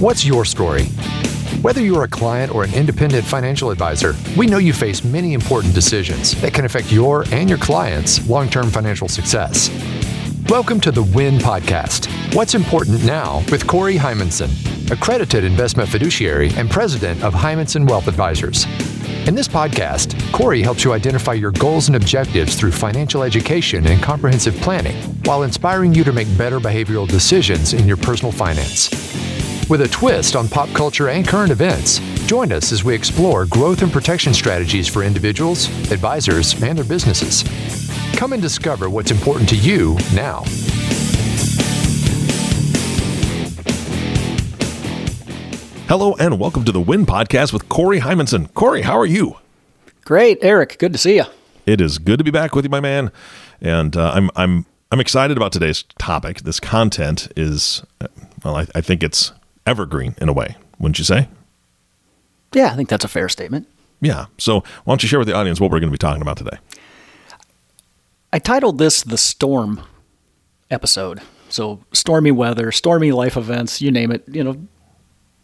What's your story? Whether you're a client or an independent financial advisor, we know you face many important decisions that can affect your and your clients' long term financial success. Welcome to the WIN Podcast What's Important Now with Corey Heimensen, accredited investment fiduciary and president of Heimensen Wealth Advisors. In this podcast, Corey helps you identify your goals and objectives through financial education and comprehensive planning while inspiring you to make better behavioral decisions in your personal finance. With a twist on pop culture and current events, join us as we explore growth and protection strategies for individuals, advisors, and their businesses. Come and discover what's important to you now. Hello and welcome to the Win Podcast with Corey Heimensen. Corey, how are you? Great, Eric. Good to see you. It is good to be back with you, my man. And uh, I'm I'm I'm excited about today's topic. This content is, uh, well, I, I think it's evergreen in a way, wouldn't you say? Yeah, I think that's a fair statement. Yeah. So why don't you share with the audience what we're going to be talking about today? I titled this the Storm episode. So stormy weather, stormy life events, you name it, you know,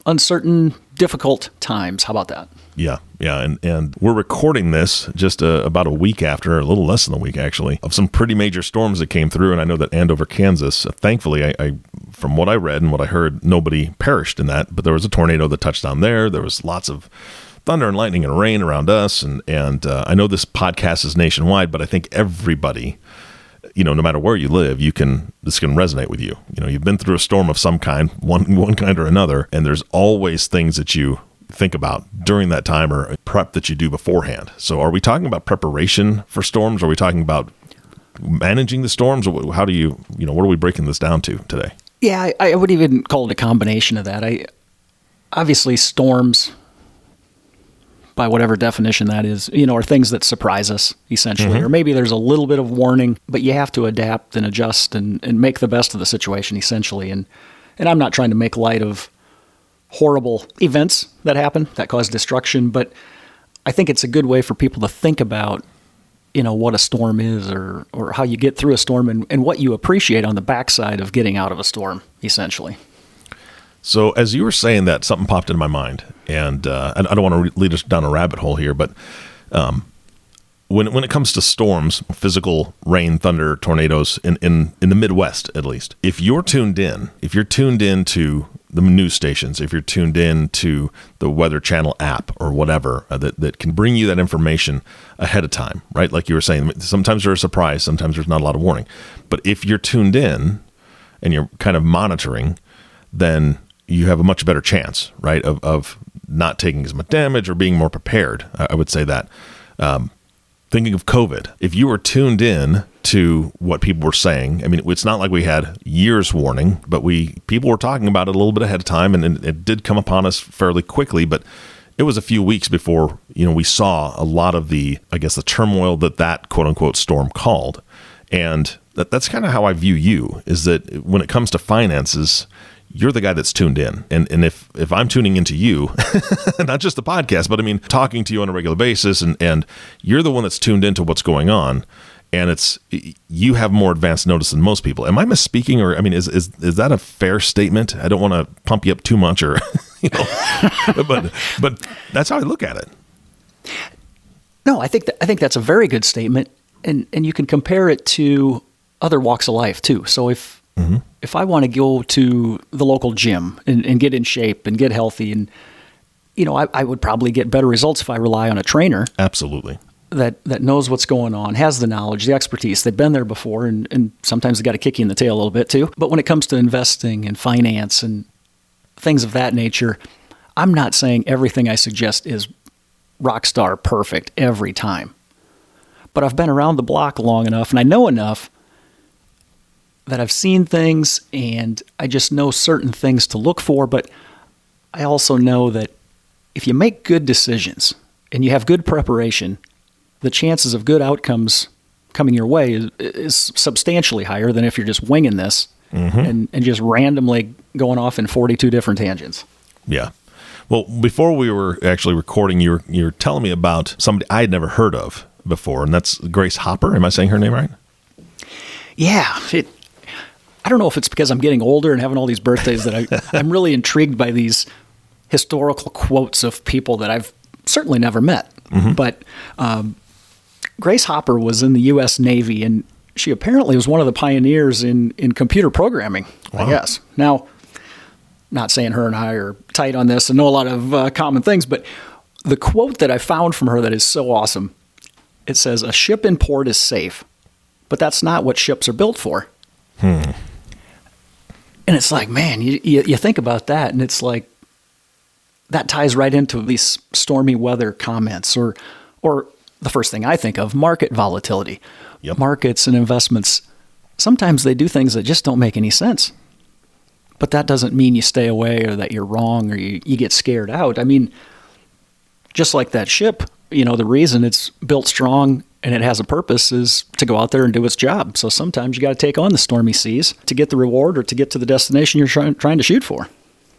uncertain, difficult times. How about that? Yeah, yeah, and and we're recording this just uh, about a week after, a little less than a week actually, of some pretty major storms that came through. And I know that Andover, Kansas, uh, thankfully, I, I from what I read and what I heard, nobody perished in that, but there was a tornado that touched down there. There was lots of thunder and lightning and rain around us, and and uh, I know this podcast is nationwide, but I think everybody you know, no matter where you live, you can this can resonate with you. You know, you've been through a storm of some kind, one one kind or another, and there's always things that you think about during that time or prep that you do beforehand. So, are we talking about preparation for storms? Are we talking about managing the storms? Or how do you, you know, what are we breaking this down to today? Yeah, I, I would even call it a combination of that. I obviously storms by whatever definition that is, you know, are things that surprise us essentially. Mm-hmm. Or maybe there's a little bit of warning, but you have to adapt and adjust and, and make the best of the situation essentially. And and I'm not trying to make light of horrible events that happen that cause destruction, but I think it's a good way for people to think about, you know, what a storm is or or how you get through a storm and, and what you appreciate on the backside of getting out of a storm, essentially. So as you were saying that, something popped into my mind, and uh, I don't want to lead us down a rabbit hole here, but um, when when it comes to storms, physical rain, thunder, tornadoes in, in in the Midwest at least, if you're tuned in, if you're tuned in to the news stations, if you're tuned in to the Weather Channel app or whatever uh, that that can bring you that information ahead of time, right? Like you were saying, sometimes there's a surprise, sometimes there's not a lot of warning, but if you're tuned in and you're kind of monitoring, then you have a much better chance, right, of, of not taking as much damage or being more prepared. I would say that. Um, thinking of COVID, if you were tuned in to what people were saying, I mean, it's not like we had years warning, but we people were talking about it a little bit ahead of time, and, and it did come upon us fairly quickly. But it was a few weeks before you know we saw a lot of the, I guess, the turmoil that that quote unquote storm called, and that, that's kind of how I view you. Is that when it comes to finances you're the guy that's tuned in. And and if if I'm tuning into you, not just the podcast, but I mean talking to you on a regular basis and and you're the one that's tuned into what's going on and it's you have more advanced notice than most people. Am I misspeaking or I mean is is is that a fair statement? I don't want to pump you up too much or you know but but that's how I look at it. No, I think I think that's a very good statement and and you can compare it to other walks of life too. So if Mm-hmm. If I want to go to the local gym and, and, get in shape and get healthy, and you know, I, I, would probably get better results if I rely on a trainer. Absolutely. That that knows what's going on, has the knowledge, the expertise. They've been there before, and, and sometimes they got to kick you in the tail a little bit too. But when it comes to investing and finance and things of that nature, I'm not saying everything I suggest is rock star perfect every time. But I've been around the block long enough, and I know enough that I've seen things and I just know certain things to look for, but I also know that if you make good decisions and you have good preparation, the chances of good outcomes coming your way is, is substantially higher than if you're just winging this mm-hmm. and, and just randomly going off in 42 different tangents. Yeah. Well, before we were actually recording, you were, you were telling me about somebody I had never heard of before, and that's Grace Hopper. Am I saying her name right? Yeah, it I don't know if it's because I'm getting older and having all these birthdays that I, I'm really intrigued by these historical quotes of people that I've certainly never met. But um, Grace Hopper was in the U.S. Navy, and she apparently was one of the pioneers in, in computer programming, I Wow. guess. Now, not saying her and I are tight on this and know a lot of uh, common things, but the quote that I found from her that is so awesome it says, A ship in port is safe, but that's not what ships are built for. And it's like, man, you, you, you think about that, and it's like, that ties right into these stormy weather comments or or the first thing I think of market volatility. Yep. Markets and investments sometimes they do things that just don't make any sense. But that doesn't mean you stay away or that you're wrong or you, you get scared out. I mean, just like that ship, you know, the reason it's built strong and it has a purpose is to go out there and do its job. So sometimes you got to take on the stormy seas to get the reward or to get to the destination you're trying, trying to shoot for.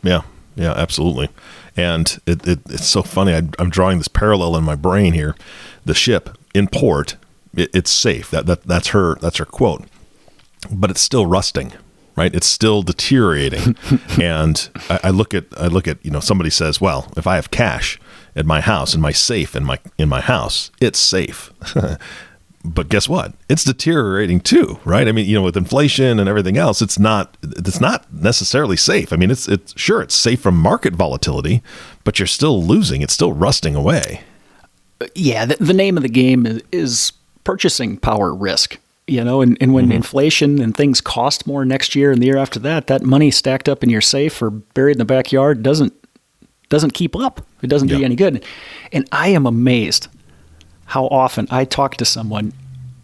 Yeah, yeah, absolutely. And it, it, it's so funny. I, I'm drawing this parallel in my brain here. The ship in port, it, it's safe. That, that that's her that's her quote. But it's still rusting, right? It's still deteriorating. and I, I look at I look at you know somebody says, well, if I have cash at my house in my safe in my in my house, it's safe. but guess what? It's deteriorating too, right? I mean, you know, with inflation and everything else, it's not it's not necessarily safe. I mean, it's it's sure it's safe from market volatility, but you're still losing. It's still rusting away. yeah, the, the name of the game is, is purchasing power risk. You know, and, and when mm-hmm. inflation and things cost more next year and the year after that, that money stacked up in your safe or buried in the backyard doesn't doesn't keep up. It doesn't do you any good. And I am amazed how often I talk to someone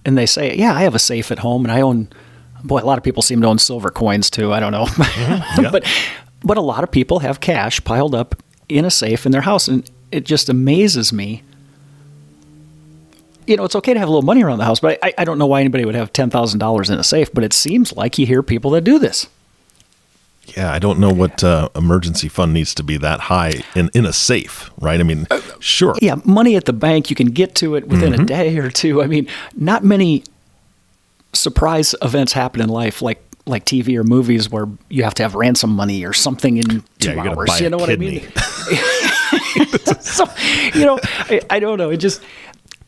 and they say, "Yeah, I have a safe at home and I own." Boy, a lot of people seem to own silver coins too. I don't know, Yeah. but but a lot of people have cash piled up in a safe in their house, and it just amazes me you know, it's okay to have a little money around the house, but I, I don't know why anybody would have ten thousand dollars in a safe. But it seems like you hear people that do this. Yeah, I don't know what uh, emergency fund needs to be that high in in a safe, right? I mean, sure. Yeah, money at the bank, you can get to it within a day or two. I mean, not many surprise events happen in life like like TV or movies where you have to have ransom money or something in two Yeah, hours. you know what kidney. I mean? so, you know, I, I don't know. It just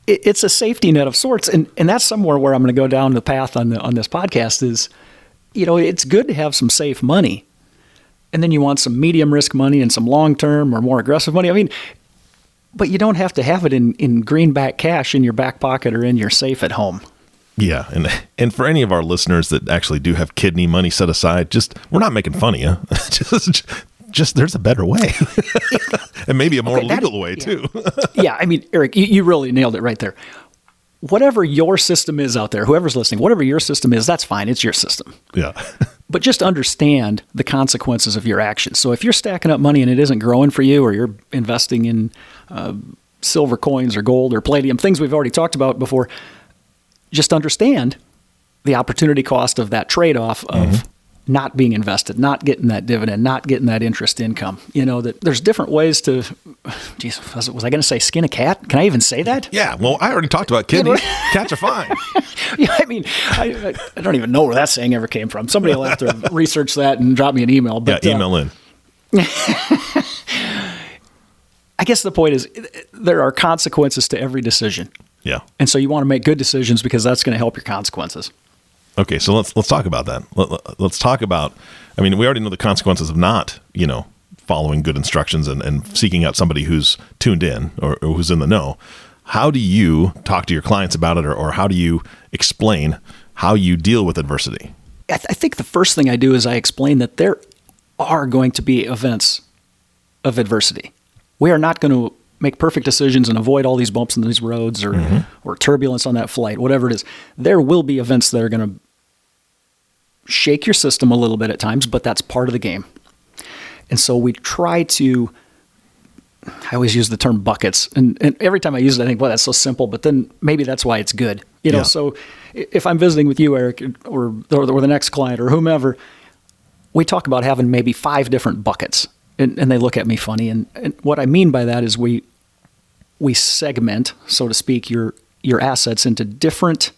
it, it's a safety net of sorts, and and that's somewhere where I'm going to go down the path on the on this podcast is, you know, it's good to have some safe money, and then you want some medium risk money and some long term or more aggressive money. I mean. But you don't have to have it in, in greenback cash in your back pocket or in your safe at home. Yeah, and and for any of our listeners that actually do have kidney money set aside, just we're not making fun of you. just just there's a better way, and maybe a more Okay, that- legal way yeah. too. yeah, I mean, Eric, you, you really nailed it right there. Whatever your system is out there, whoever's listening, whatever your system is, that's fine. It's your system. yeah, But just understand the consequences of your actions. So if you're stacking up money and it isn't growing for you, or you're investing in uh, silver coins or gold or palladium, things we've already talked about before, just understand the opportunity cost of that trade off of not being invested, not getting that dividend, not getting that interest income. You know, that there's different ways to, geez, was, was I going to say skin a cat? Can I even say that? yeah. Well, I already talked about kidneys. Cats are fine. Yeah, I mean, I, I- don't even know where that saying ever came from. Somebody will have to research that and drop me an email. Yeah, But uh, email in. I guess the point is there are consequences to every decision. Yeah. And so you want to make good decisions because that's going to help your consequences. Okay, so let's let's talk about that. Let, let- let's talk about. I mean, we already know the consequences of not, you know, following good instructions and, and seeking out somebody who's tuned in or, or who's in the know. How do you talk to your clients about it, or, or how do you explain how you deal with adversity? I, th- I think the first thing I do is I explain that there are going to be events of adversity. We are not going to make perfect decisions and avoid all these bumps in these roads or, mm-hmm. or turbulence on that flight, whatever it is. There will be events that are going to shake your system a little bit at times, but that's part of the game. And so we try to. I always use the term buckets, and, and every time I use it, I think, "Well, that's so simple." But then maybe that's why it's good, you know. Yeah. So if I'm visiting with you, Eric, or or the, or the next client or whomever, we talk about having maybe five different buckets, and, and they look at me funny. And, and what I mean by that is we we segment, so to speak, your your assets into different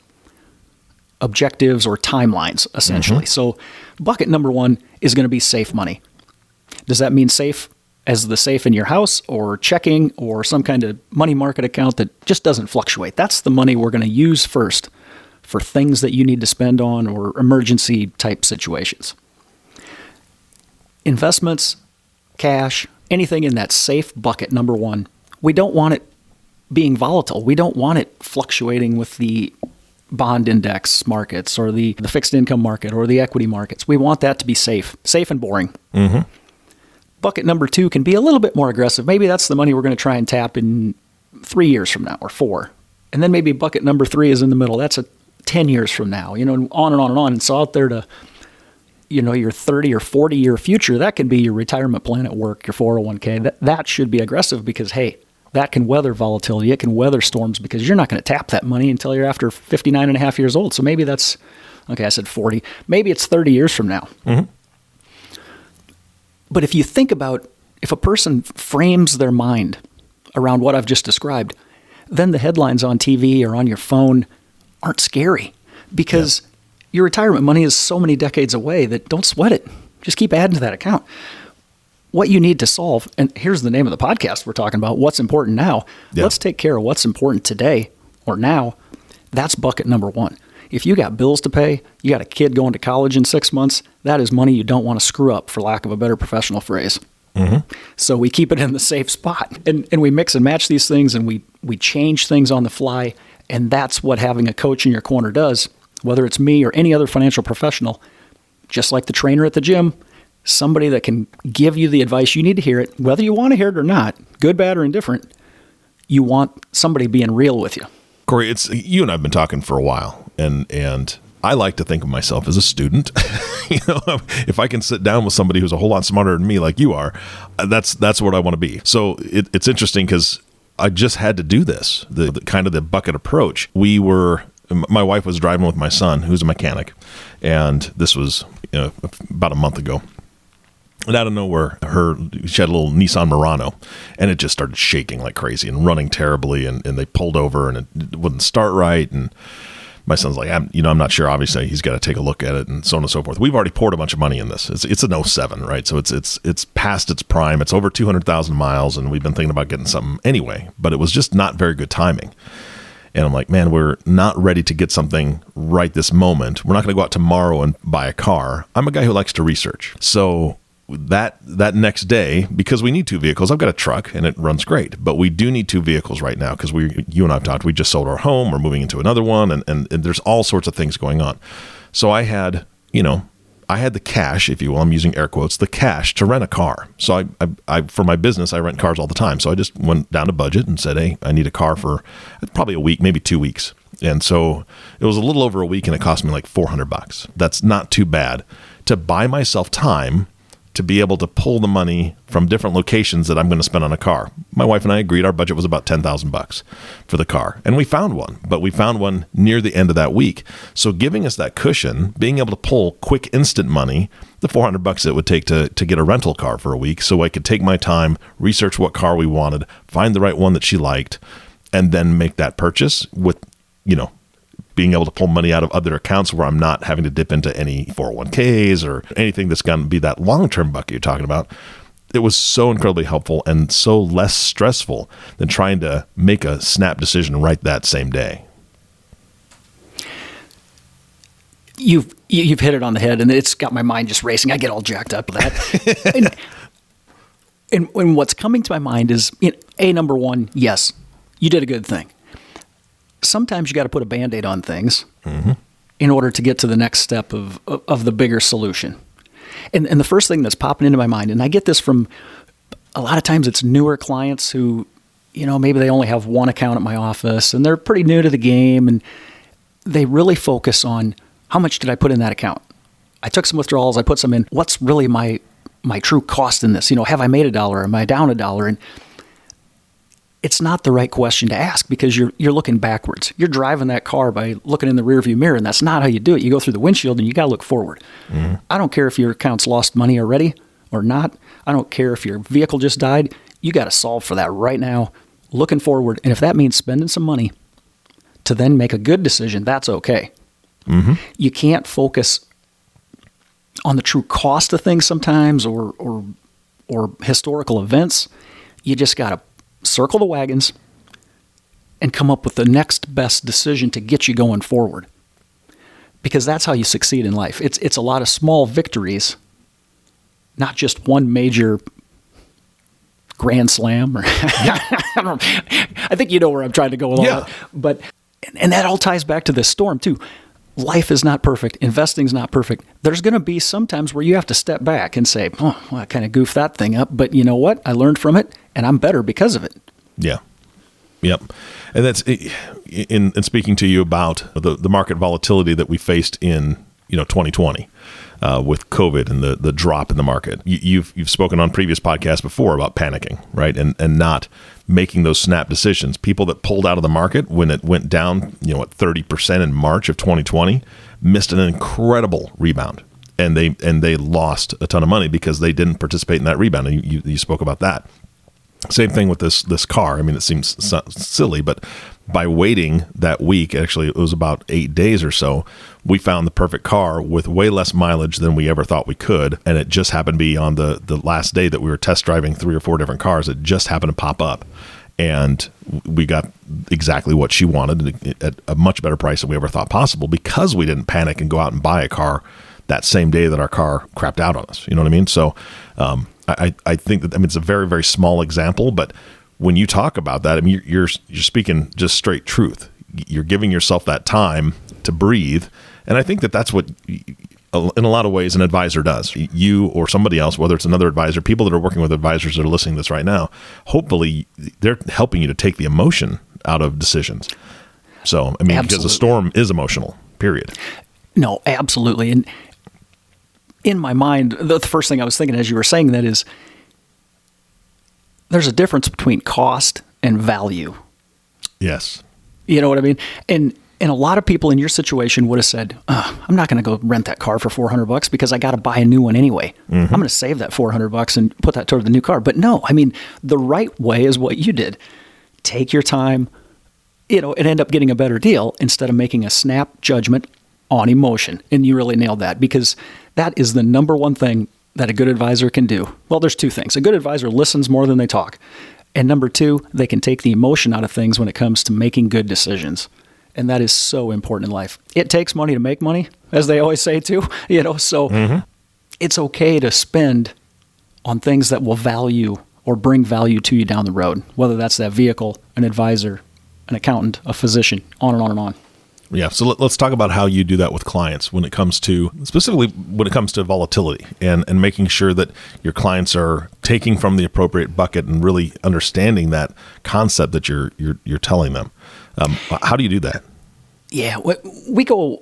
objectives or timelines, essentially. Mm-hmm. So, bucket number one is going to be safe money. Does that mean safe as the safe in your house or checking or some kind of money market account that just doesn't fluctuate? That's the money we're going to use first for things that you need to spend on or emergency type situations. Investments, cash, anything in that safe bucket, number one, we don't want it being volatile. We don't want it fluctuating with the bond index markets or the, the fixed income market or the equity markets. We want that to be safe, safe and boring. Mm-hmm. Bucket number two can be a little bit more aggressive. Maybe that's the money we're going to try and tap in three years from now or four. And then maybe bucket number three is in the middle. That's a 10 years from now, you know, and on and on and on. And so out there to, you know, your 30 or 40 year future, that can be your retirement plan at work, your 401k. That, that should be aggressive because, hey, that can weather volatility. It can weather storms because you're not going to tap that money until you're after 59 and a half years old. So maybe that's, okay, I said 40. Maybe it's 30 years from now. Mm-hmm. But if you think about if a person frames their mind around what I've just described, then the headlines on TV or on your phone aren't scary because yeah. your retirement money is so many decades away that don't sweat it. Just keep adding to that account. What you need to solve, and here's the name of the podcast we're talking about what's important now. Yeah. Let's take care of what's important today or now. That's bucket number one. If you got bills to pay, you got a kid going to college in six months, that is money you don't want to screw up, for lack of a better professional phrase. Mm-hmm. So we keep it in the safe spot, and and we mix and match these things, and we we change things on the fly, and that's what having a coach in your corner does. Whether it's me or any other financial professional, just like the trainer at the gym, somebody that can give you the advice you need to hear it, whether you want to hear it or not, good, bad, or indifferent. You want somebody being real with you. Corey, it's you and I've been talking for a while, and and I like to think of myself as a student. you know, if I can sit down with somebody who's a whole lot smarter than me, like you are, that's that's what I want to be. So it, it's interesting because I just had to do this, the, the kind of the bucket approach. We were my wife was driving with my son, who's a mechanic, and this was you know, about a month ago. And out of nowhere, her she had a little Nissan Murano, and it just started shaking like crazy and running terribly. And, and they pulled over, and it wouldn't start right. And my son's like, I'm, you know, I'm not sure. Obviously, he's got to take a look at it and so on and so forth. We've already poured a bunch of money in this. It's it's an 07, right? So it's it's it's past its prime. It's over 200,000 miles, and we've been thinking about getting something anyway. But it was just not very good timing. And I'm like, man, we're not ready to get something right this moment. We're not going to go out tomorrow and buy a car. I'm a guy who likes to research. So that that next day because we need two vehicles. I've got a truck and it runs great, but we do need two vehicles right now because we you and I've talked. We just sold our home. We're moving into another one, and, and and there's all sorts of things going on. So I had you know I had the cash, if you will. I'm using air quotes, the cash to rent a car. So I, I, I, for my business, I rent cars all the time. So I just went down to budget and said, hey, I need a car for uh, probably a week, maybe two weeks. And so it was a little over a week, and it cost me like 400 bucks. That's not too bad to buy myself time to be able to pull the money from different locations that I'm going to spend on a car. My wife and I agreed our budget was about 10,000 bucks for the car. And we found one, but we found one near the end of that week. So giving us that cushion, being able to pull quick instant money, the 400 bucks it would take to to get a rental car for a week so I could take my time, research what car we wanted, find the right one that she liked, and then make that purchase with you know, being able to pull money out of other accounts where I'm not having to dip into any 401ks or anything that's going to be that long term bucket you're talking about. It was so incredibly helpful and so less stressful than trying to make a snap decision right that same day. You've you've hit it on the head, and it's got my mind just racing. I get all jacked up with that. and, and, and what's coming to my mind is you know, a number one. Yes, you did a good thing sometimes you got to put a band aid on things mm-hmm. in order to get to the next step of, of, of the bigger solution. And, and the first thing that's popping into my mind, and I get this from a lot of times it's newer clients who, you know, maybe they only have one account at my office and they're pretty new to the game and they really focus on how much did I put in that account? I took some withdrawals, I put some in. What's really my my true cost in this? You know, have I made a dollar? Am I down a dollar? And it's not the right question to ask because you're you're looking backwards. You're driving that car by looking in the rearview mirror, and that's not how you do it. You go through the windshield and you got to look forward. Mm-hmm. I don't care if your account's lost money already or not. I don't care if your vehicle just died. You got to solve for that right now, looking forward. And if that means spending some money to then make a good decision, that's okay. You can't focus on the true cost of things sometimes or or or historical events. You just got to circle the wagons and come up with the next best decision to get you going forward. Because that's how you succeed in life. It's it's a lot of small victories, not just one major grand slam or I. I think you know where I'm trying to go along. Yeah. But and that all ties back to this storm too. Life is not perfect. Investing's not perfect. There's going to be sometimes where you have to step back and say, "Oh, well, I kind of goofed that thing up, but you know what? I learned from it, and I'm better because of it." Yeah. Yep. And that's eh, in, in speaking to you about the, the market volatility that we faced in, you know, 2020 uh, with COVID and the, the drop in the market. You, you've, you've spoken on previous podcasts before about panicking, right? And, and not making those snap decisions. People that pulled out of the market when it went down, you know, what, 30% in March of 2020 missed an incredible rebound. And they and they lost a ton of money because they didn't participate in that rebound. And you, you spoke about that. Same thing with this this car. I mean, it seems silly, but by waiting that week, actually, it was about eight days or so, we found the perfect car with way less mileage than we ever thought we could, and it just happened to be on the the last day that we were test driving three or four different cars. It just happened to pop up, and we got exactly what she wanted at a much better price than we ever thought possible because we didn't panic and go out and buy a car that same day that our car crapped out on us. You know what I mean? So. Um, I, I think that I mean it's a very very small example, but when you talk about that, I mean you're you're, you're speaking just straight truth. You're giving yourself that time to breathe, and I think that that's what in a lot of ways an advisor does. You or somebody else, whether it's another advisor, people that are working with advisors that are listening to this right now, hopefully they're helping you to take the emotion out of decisions. So I mean, absolutely. because a storm is emotional. Period. No, absolutely, and in my mind, the first thing I was thinking as you were saying that is there's a difference between cost and value. Yes. You know what I mean? And and a lot of people in your situation would have said, "I'm not going to go rent that car for 400 bucks because I got to buy a new one anyway. Mm-hmm. I'm going to save that 400 bucks and put that toward the new car." But no, I mean, the right way is what you did. Take your time, you know, and end up getting a better deal instead of making a snap judgment on emotion. And you really nailed that because that is the number one thing that a good advisor can do. Well, there's two things. A good advisor listens more than they talk. And number two, they can take the emotion out of things when it comes to making good decisions. And that is so important in life. It takes money to make money, as they always say too. You know, so mm-hmm. it's okay to spend on things that will value or bring value to you down the road, whether that's that vehicle, an advisor, an accountant, a physician, on and on and on. Yeah. So let, us talk about how you do that with clients when it comes to specifically when it comes to volatility and, and making sure that your clients are taking from the appropriate bucket and really understanding that concept that you're you're, you're telling them. Um, how do you do that? Yeah, we go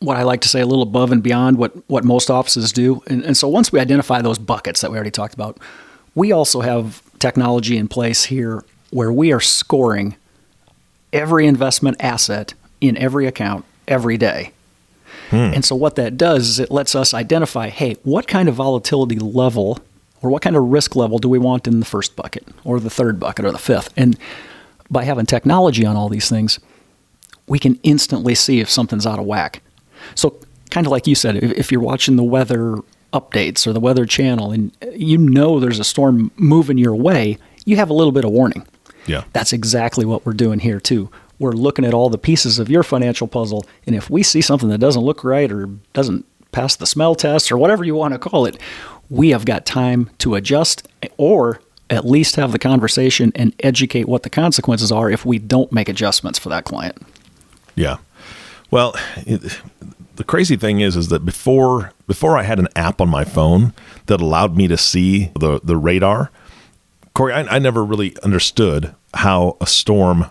what I like to say a little above and beyond what what most offices do, and, and so once we identify those buckets that we already talked about, we also have technology in place here where we are scoring every investment asset in every account every day. Hmm. And so what that does is it lets us identify, hey, what kind of volatility level or what kind of risk level do we want in the first bucket or the third bucket or the fifth? And by having technology on all these things, we can instantly see if something's out of whack. So kind of like you said, if you're watching the weather updates or the weather channel and you know there's a storm moving your way, you have a little bit of warning. Yeah. That's exactly what we're doing here too we're looking at all the pieces of your financial puzzle. And if we see something that doesn't look right or doesn't pass the smell test or whatever you want to call it, we have got time to adjust or at least have the conversation and educate what the consequences are if we don't make adjustments for that client. Yeah. Well, it, the crazy thing is is that before before I had an app on my phone that allowed me to see the the radar, Corey, I, I never really understood how a storm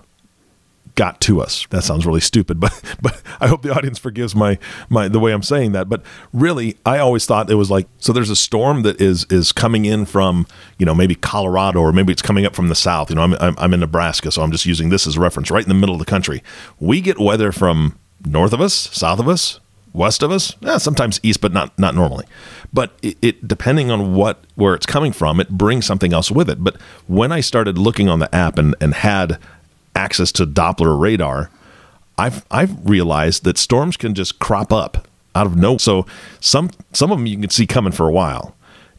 got to us. That sounds really stupid, but but I hope the audience forgives my my the way I'm saying that. But really, I always thought it was like so. There's a storm that is is coming in from you know maybe Colorado or maybe it's coming up from the south. You know, I'm I'm, I'm in Nebraska, so I'm just using this as a reference. Right in the middle of the country, we get weather from north of us, south of us, west of us eh, sometimes east but not not normally but it, it, depending on what where it's coming from it brings something else with it but when i started looking on the app and and had access to Doppler radar, I've I've realized that storms can just crop up out of no. So some some of them you can see coming for a while,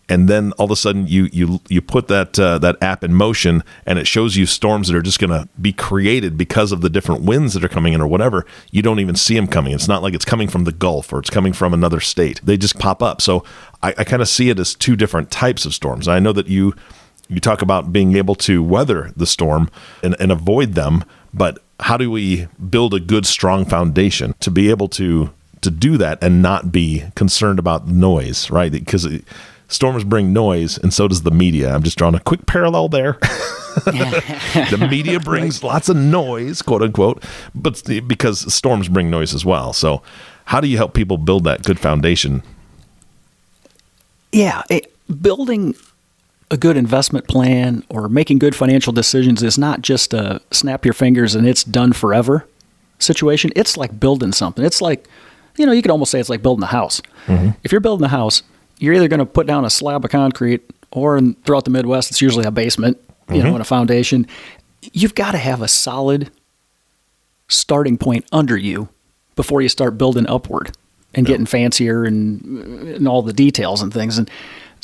and then all of a sudden you you you put that uh, that app in motion, and it shows you storms that are just going to be created because of the different winds that are coming in or whatever. You don't even see them coming. It's not like it's coming from the Gulf or it's coming from another state. They just pop up. So I, I kind of see it as two different types of storms. I know that you you talk about being able to weather the storm and, and avoid them, but how do we build a good, strong foundation to be able to to do that and not be concerned about noise, right? Because storms bring noise, and so does the media. I'm just drawing a quick parallel there. the media brings lots of noise, quote unquote, but because storms bring noise as well. So, how do you help people build that good foundation? Yeah, it, building a good investment plan or making good financial decisions is not just a snap your fingers and it's done forever situation. It's like building something. It's like, you know, you could almost say it's like building a house. Mm-hmm. If you're building a house, you're either going to put down a slab of concrete or in, throughout the Midwest, it's usually a basement, you mm-hmm. know, and a foundation. You've got to have a solid starting point under you before you start building upward and getting fancier and, and all the details and things. And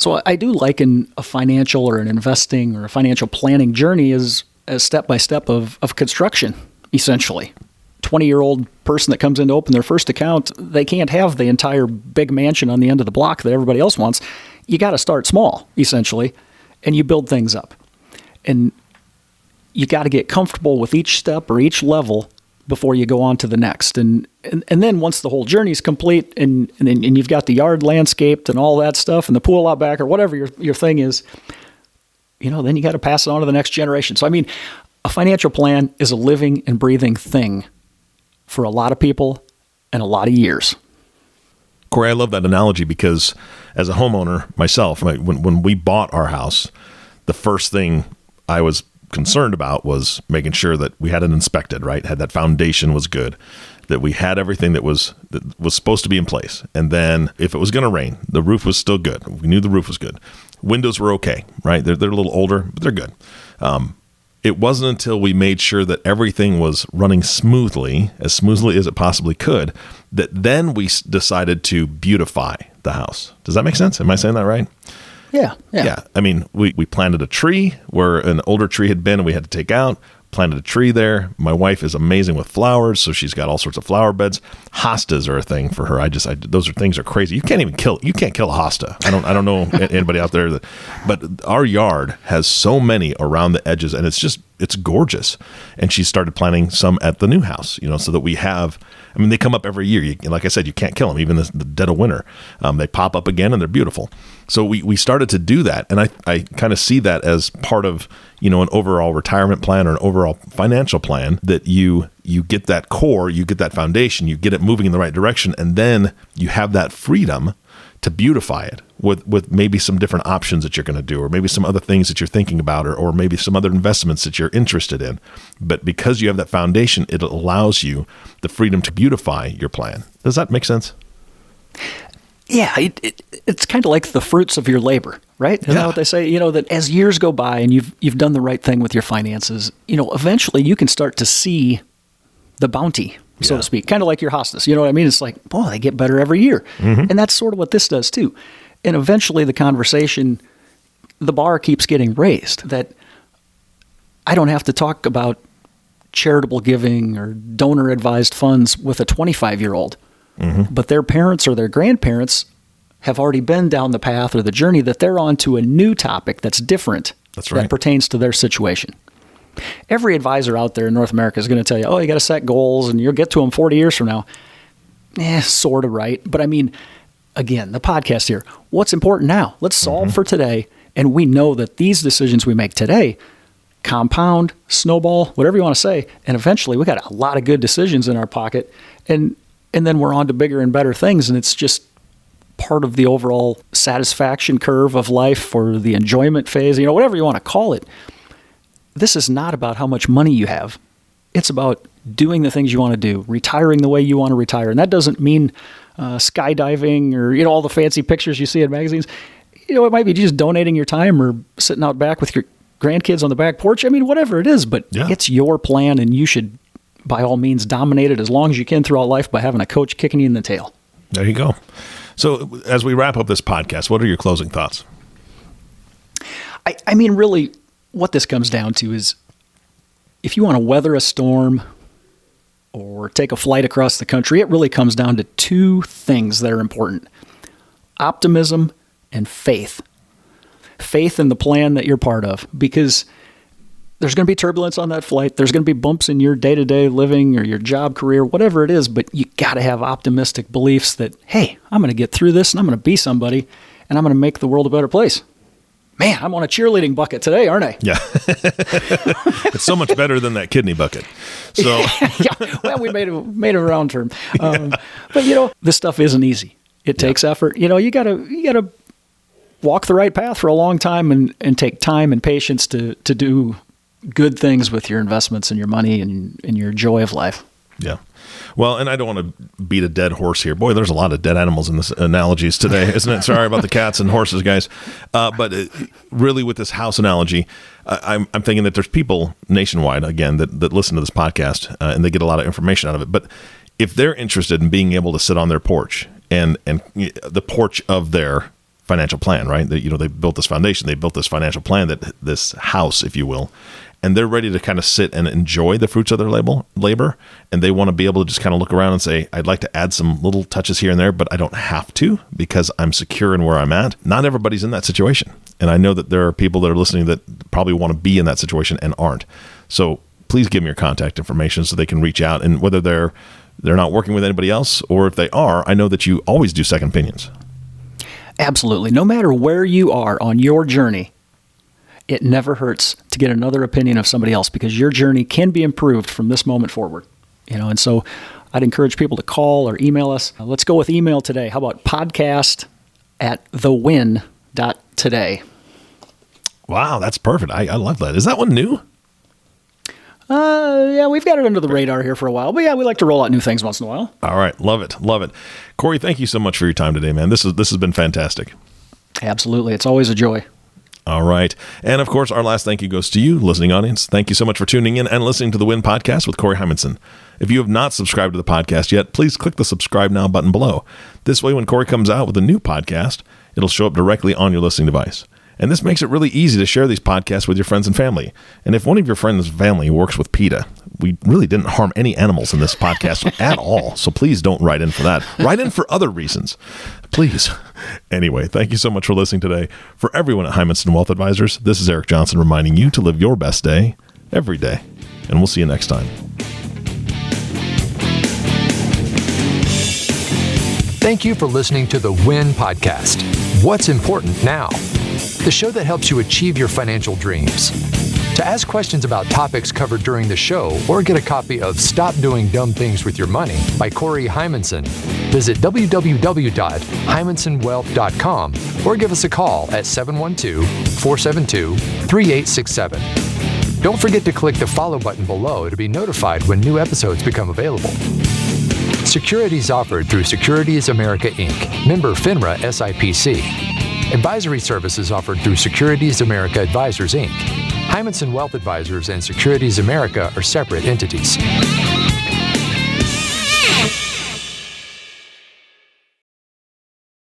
so I do liken a financial or an investing or a financial planning journey as a step by step of of construction, essentially. 20 year old person that comes in to open their first account, they can't have the entire big mansion on the end of the block that everybody else wants. You got to start small, essentially, and you build things up. And you got to get comfortable with each step or each level before you go on to the next. And and, and then once the whole journey is complete and, and and you've got the yard landscaped and all that stuff and the pool out back or whatever your your thing is, you know, then you got to pass it on to the next generation. So I mean, a financial plan is a living and breathing thing for a lot of people and a lot of years. Corey, I love that analogy because as a homeowner myself, when when we bought our house, the first thing I was concerned about was making sure that we had it inspected, right? Had that foundation was good, that we had everything that was that was supposed to be in place. And then if it was going to rain, the roof was still good. We knew the roof was good. Windows were okay, right? They're, they're a little older, but they're good. Um, it wasn't until we made sure that everything was running smoothly, as smoothly as it possibly could, that then we decided to beautify the house. Does that make sense? Am I saying that right? Yeah, yeah. Yeah. I mean, we, we planted a tree where an older tree had been and we had to take out planted a tree there. My wife is amazing with flowers, so she's got all sorts of flower beds. Hostas are a thing for her. I just, I, those are things are crazy. You can't even kill, you can't kill a hosta. I don't, I don't know anybody out there that, but our yard has so many around the edges, and it's just, it's gorgeous. And she started planting some at the new house, you know, so that we have. I mean, they come up every year. You, like I said, you can't kill them, even in the dead of winter. Um, they pop up again, and they're beautiful. So we we started to do that, and I I kind of see that as part of you know an overall retirement plan or an overall financial plan that you you get that core, you get that foundation, you get it moving in the right direction, and then you have that freedom to beautify it with with maybe some different options that you're going to do or maybe some other things that you're thinking about or, or maybe some other investments that you're interested in. But because you have that foundation it allows you the freedom to beautify your plan. Does that make sense? Yeah it, it, it's kind of like the fruits of your labor right? Isn't yeah. what they say? You know that as years go by and you've you've done the right thing with your finances you know eventually you can start to see the bounty so yeah. to speak, kind of like your hostas. You know what I mean? It's like, boy, they get better every year. Mm-hmm. And that's sort of what this does too. And eventually the conversation, the bar keeps getting raised that I don't have to talk about charitable giving or donor advised funds with a 25 year old. Mm-hmm. But their parents or their grandparents have already been down the path or the journey that they're on to a new topic that's different that's right. that pertains to their situation. Every advisor out there in North America is going to tell you, oh, you got to set goals and you'll get to them 40 years from now. Eh, sort of right. But I mean, again, the podcast here, what's important now? Let's solve mm-hmm. for today. And we know that these decisions we make today compound, snowball, whatever you want to say. And eventually we got a lot of good decisions in our pocket. And and then we're on to bigger and better things. And it's just part of the overall satisfaction curve of life or the enjoyment phase, you know, whatever you want to call it this is not about how much money you have. It's about doing the things you want to do, retiring the way you want to retire. And that doesn't mean uh, skydiving or you know all the fancy pictures you see in magazines. You know, it might be just donating your time or sitting out back with your grandkids on the back porch. I mean, whatever it is, but yeah. it's your plan and you should by all means, dominate it as long as you can throughout life by having a coach kicking you in the tail. There you go. So, as we wrap up this podcast, what are your closing thoughts? I, I mean, really, what this comes down to is if you want to weather a storm or take a flight across the country, it really comes down to two things that are important optimism and faith. Faith in the plan that you're part of, because there's going to be turbulence on that flight. There's going to be bumps in your day to day living or your job career, whatever it is, but you got to have optimistic beliefs that, hey, I'm going to get through this and I'm going to be somebody and I'm going to make the world a better place. Man, I'm on a cheerleading bucket today, aren't I? Yeah. it's so much better than that kidney bucket. So, yeah, well, we made a, made a round term. Um, but, you know, this stuff isn't easy. It takes yeah. effort. You know, you got to, you got to, walk the right path for a long time and, and take time and patience to, to do good things with your investments and your money and, and your joy of life. Yeah. Well, and I don't want to beat a dead horse here. Boy, there's a lot of dead animals in this analogies today, isn't it? Sorry about the cats and horses, guys. Uh, but it, uh, really, with this house analogy, uh, I'm, I'm thinking that there's people nationwide, again, that, that listen to this podcast uh, and they get a lot of information out of it. But if they're interested in being able to sit on their porch and, and the porch of their financial plan, right? That, you know, they built this foundation, they built this financial plan that this house, if you will, and they're ready to kind of sit and enjoy the fruits of their label, labor and they want to be able to just kind of look around and say i'd like to add some little touches here and there but i don't have to because i'm secure in where i'm at. Not everybody's in that situation and i know that there are people that are listening that probably want to be in that situation and aren't. So please give me your contact information so they can reach out and whether they're they're not working with anybody else or if they are i know that you always do second opinions. Absolutely. No matter where you are on your journey it never hurts to get another opinion of somebody else because your journey can be improved from this moment forward. You know, and so I'd encourage people to call or email us. Uh, let's go with email today. How about podcast at thewin.today? Wow, that's perfect. I, I love that. Is that one new? Uh, yeah, we've got it under the radar here for a while, but yeah, we like to roll out new things once in a while. All right, love it, love it. Corey, thank you so much for your time today, man. This is this has been fantastic. Absolutely, it's always a joy. All right. And of course, our last thank you goes to you, listening audience. Thank you so much for tuning in and listening to the Win Podcast with Corey Heimensen. If you have not subscribed to the podcast yet, please click the subscribe now button below. This way, when Corey comes out with a new podcast, it'll show up directly on your listening device. And this makes it really easy to share these podcasts with your friends and family. And if one of your friends' family works with PETA, we really didn't harm any animals in this podcast at all. So please don't write in for that. Write in for other reasons. Please. Anyway, thank you so much for listening today. For everyone at Heimensen Wealth Advisors, this is Eric Johnson reminding you to live your best day every day. And we'll see you next time. Thank you for listening to the WIN podcast. What's important now? the show that helps you achieve your financial dreams. To ask questions about topics covered during the show or get a copy of Stop Doing Dumb Things with Your Money by Corey Heimensen, visit www.heimensenwealth.com or give us a call at 712 472 3867. Don't forget to click the follow button below to be notified when new episodes become available. Securities offered through Securities America Inc., member FINRA SIPC. Advisory services offered through Securities America Advisors, Inc. Heimensen Wealth Advisors and Securities America are separate entities.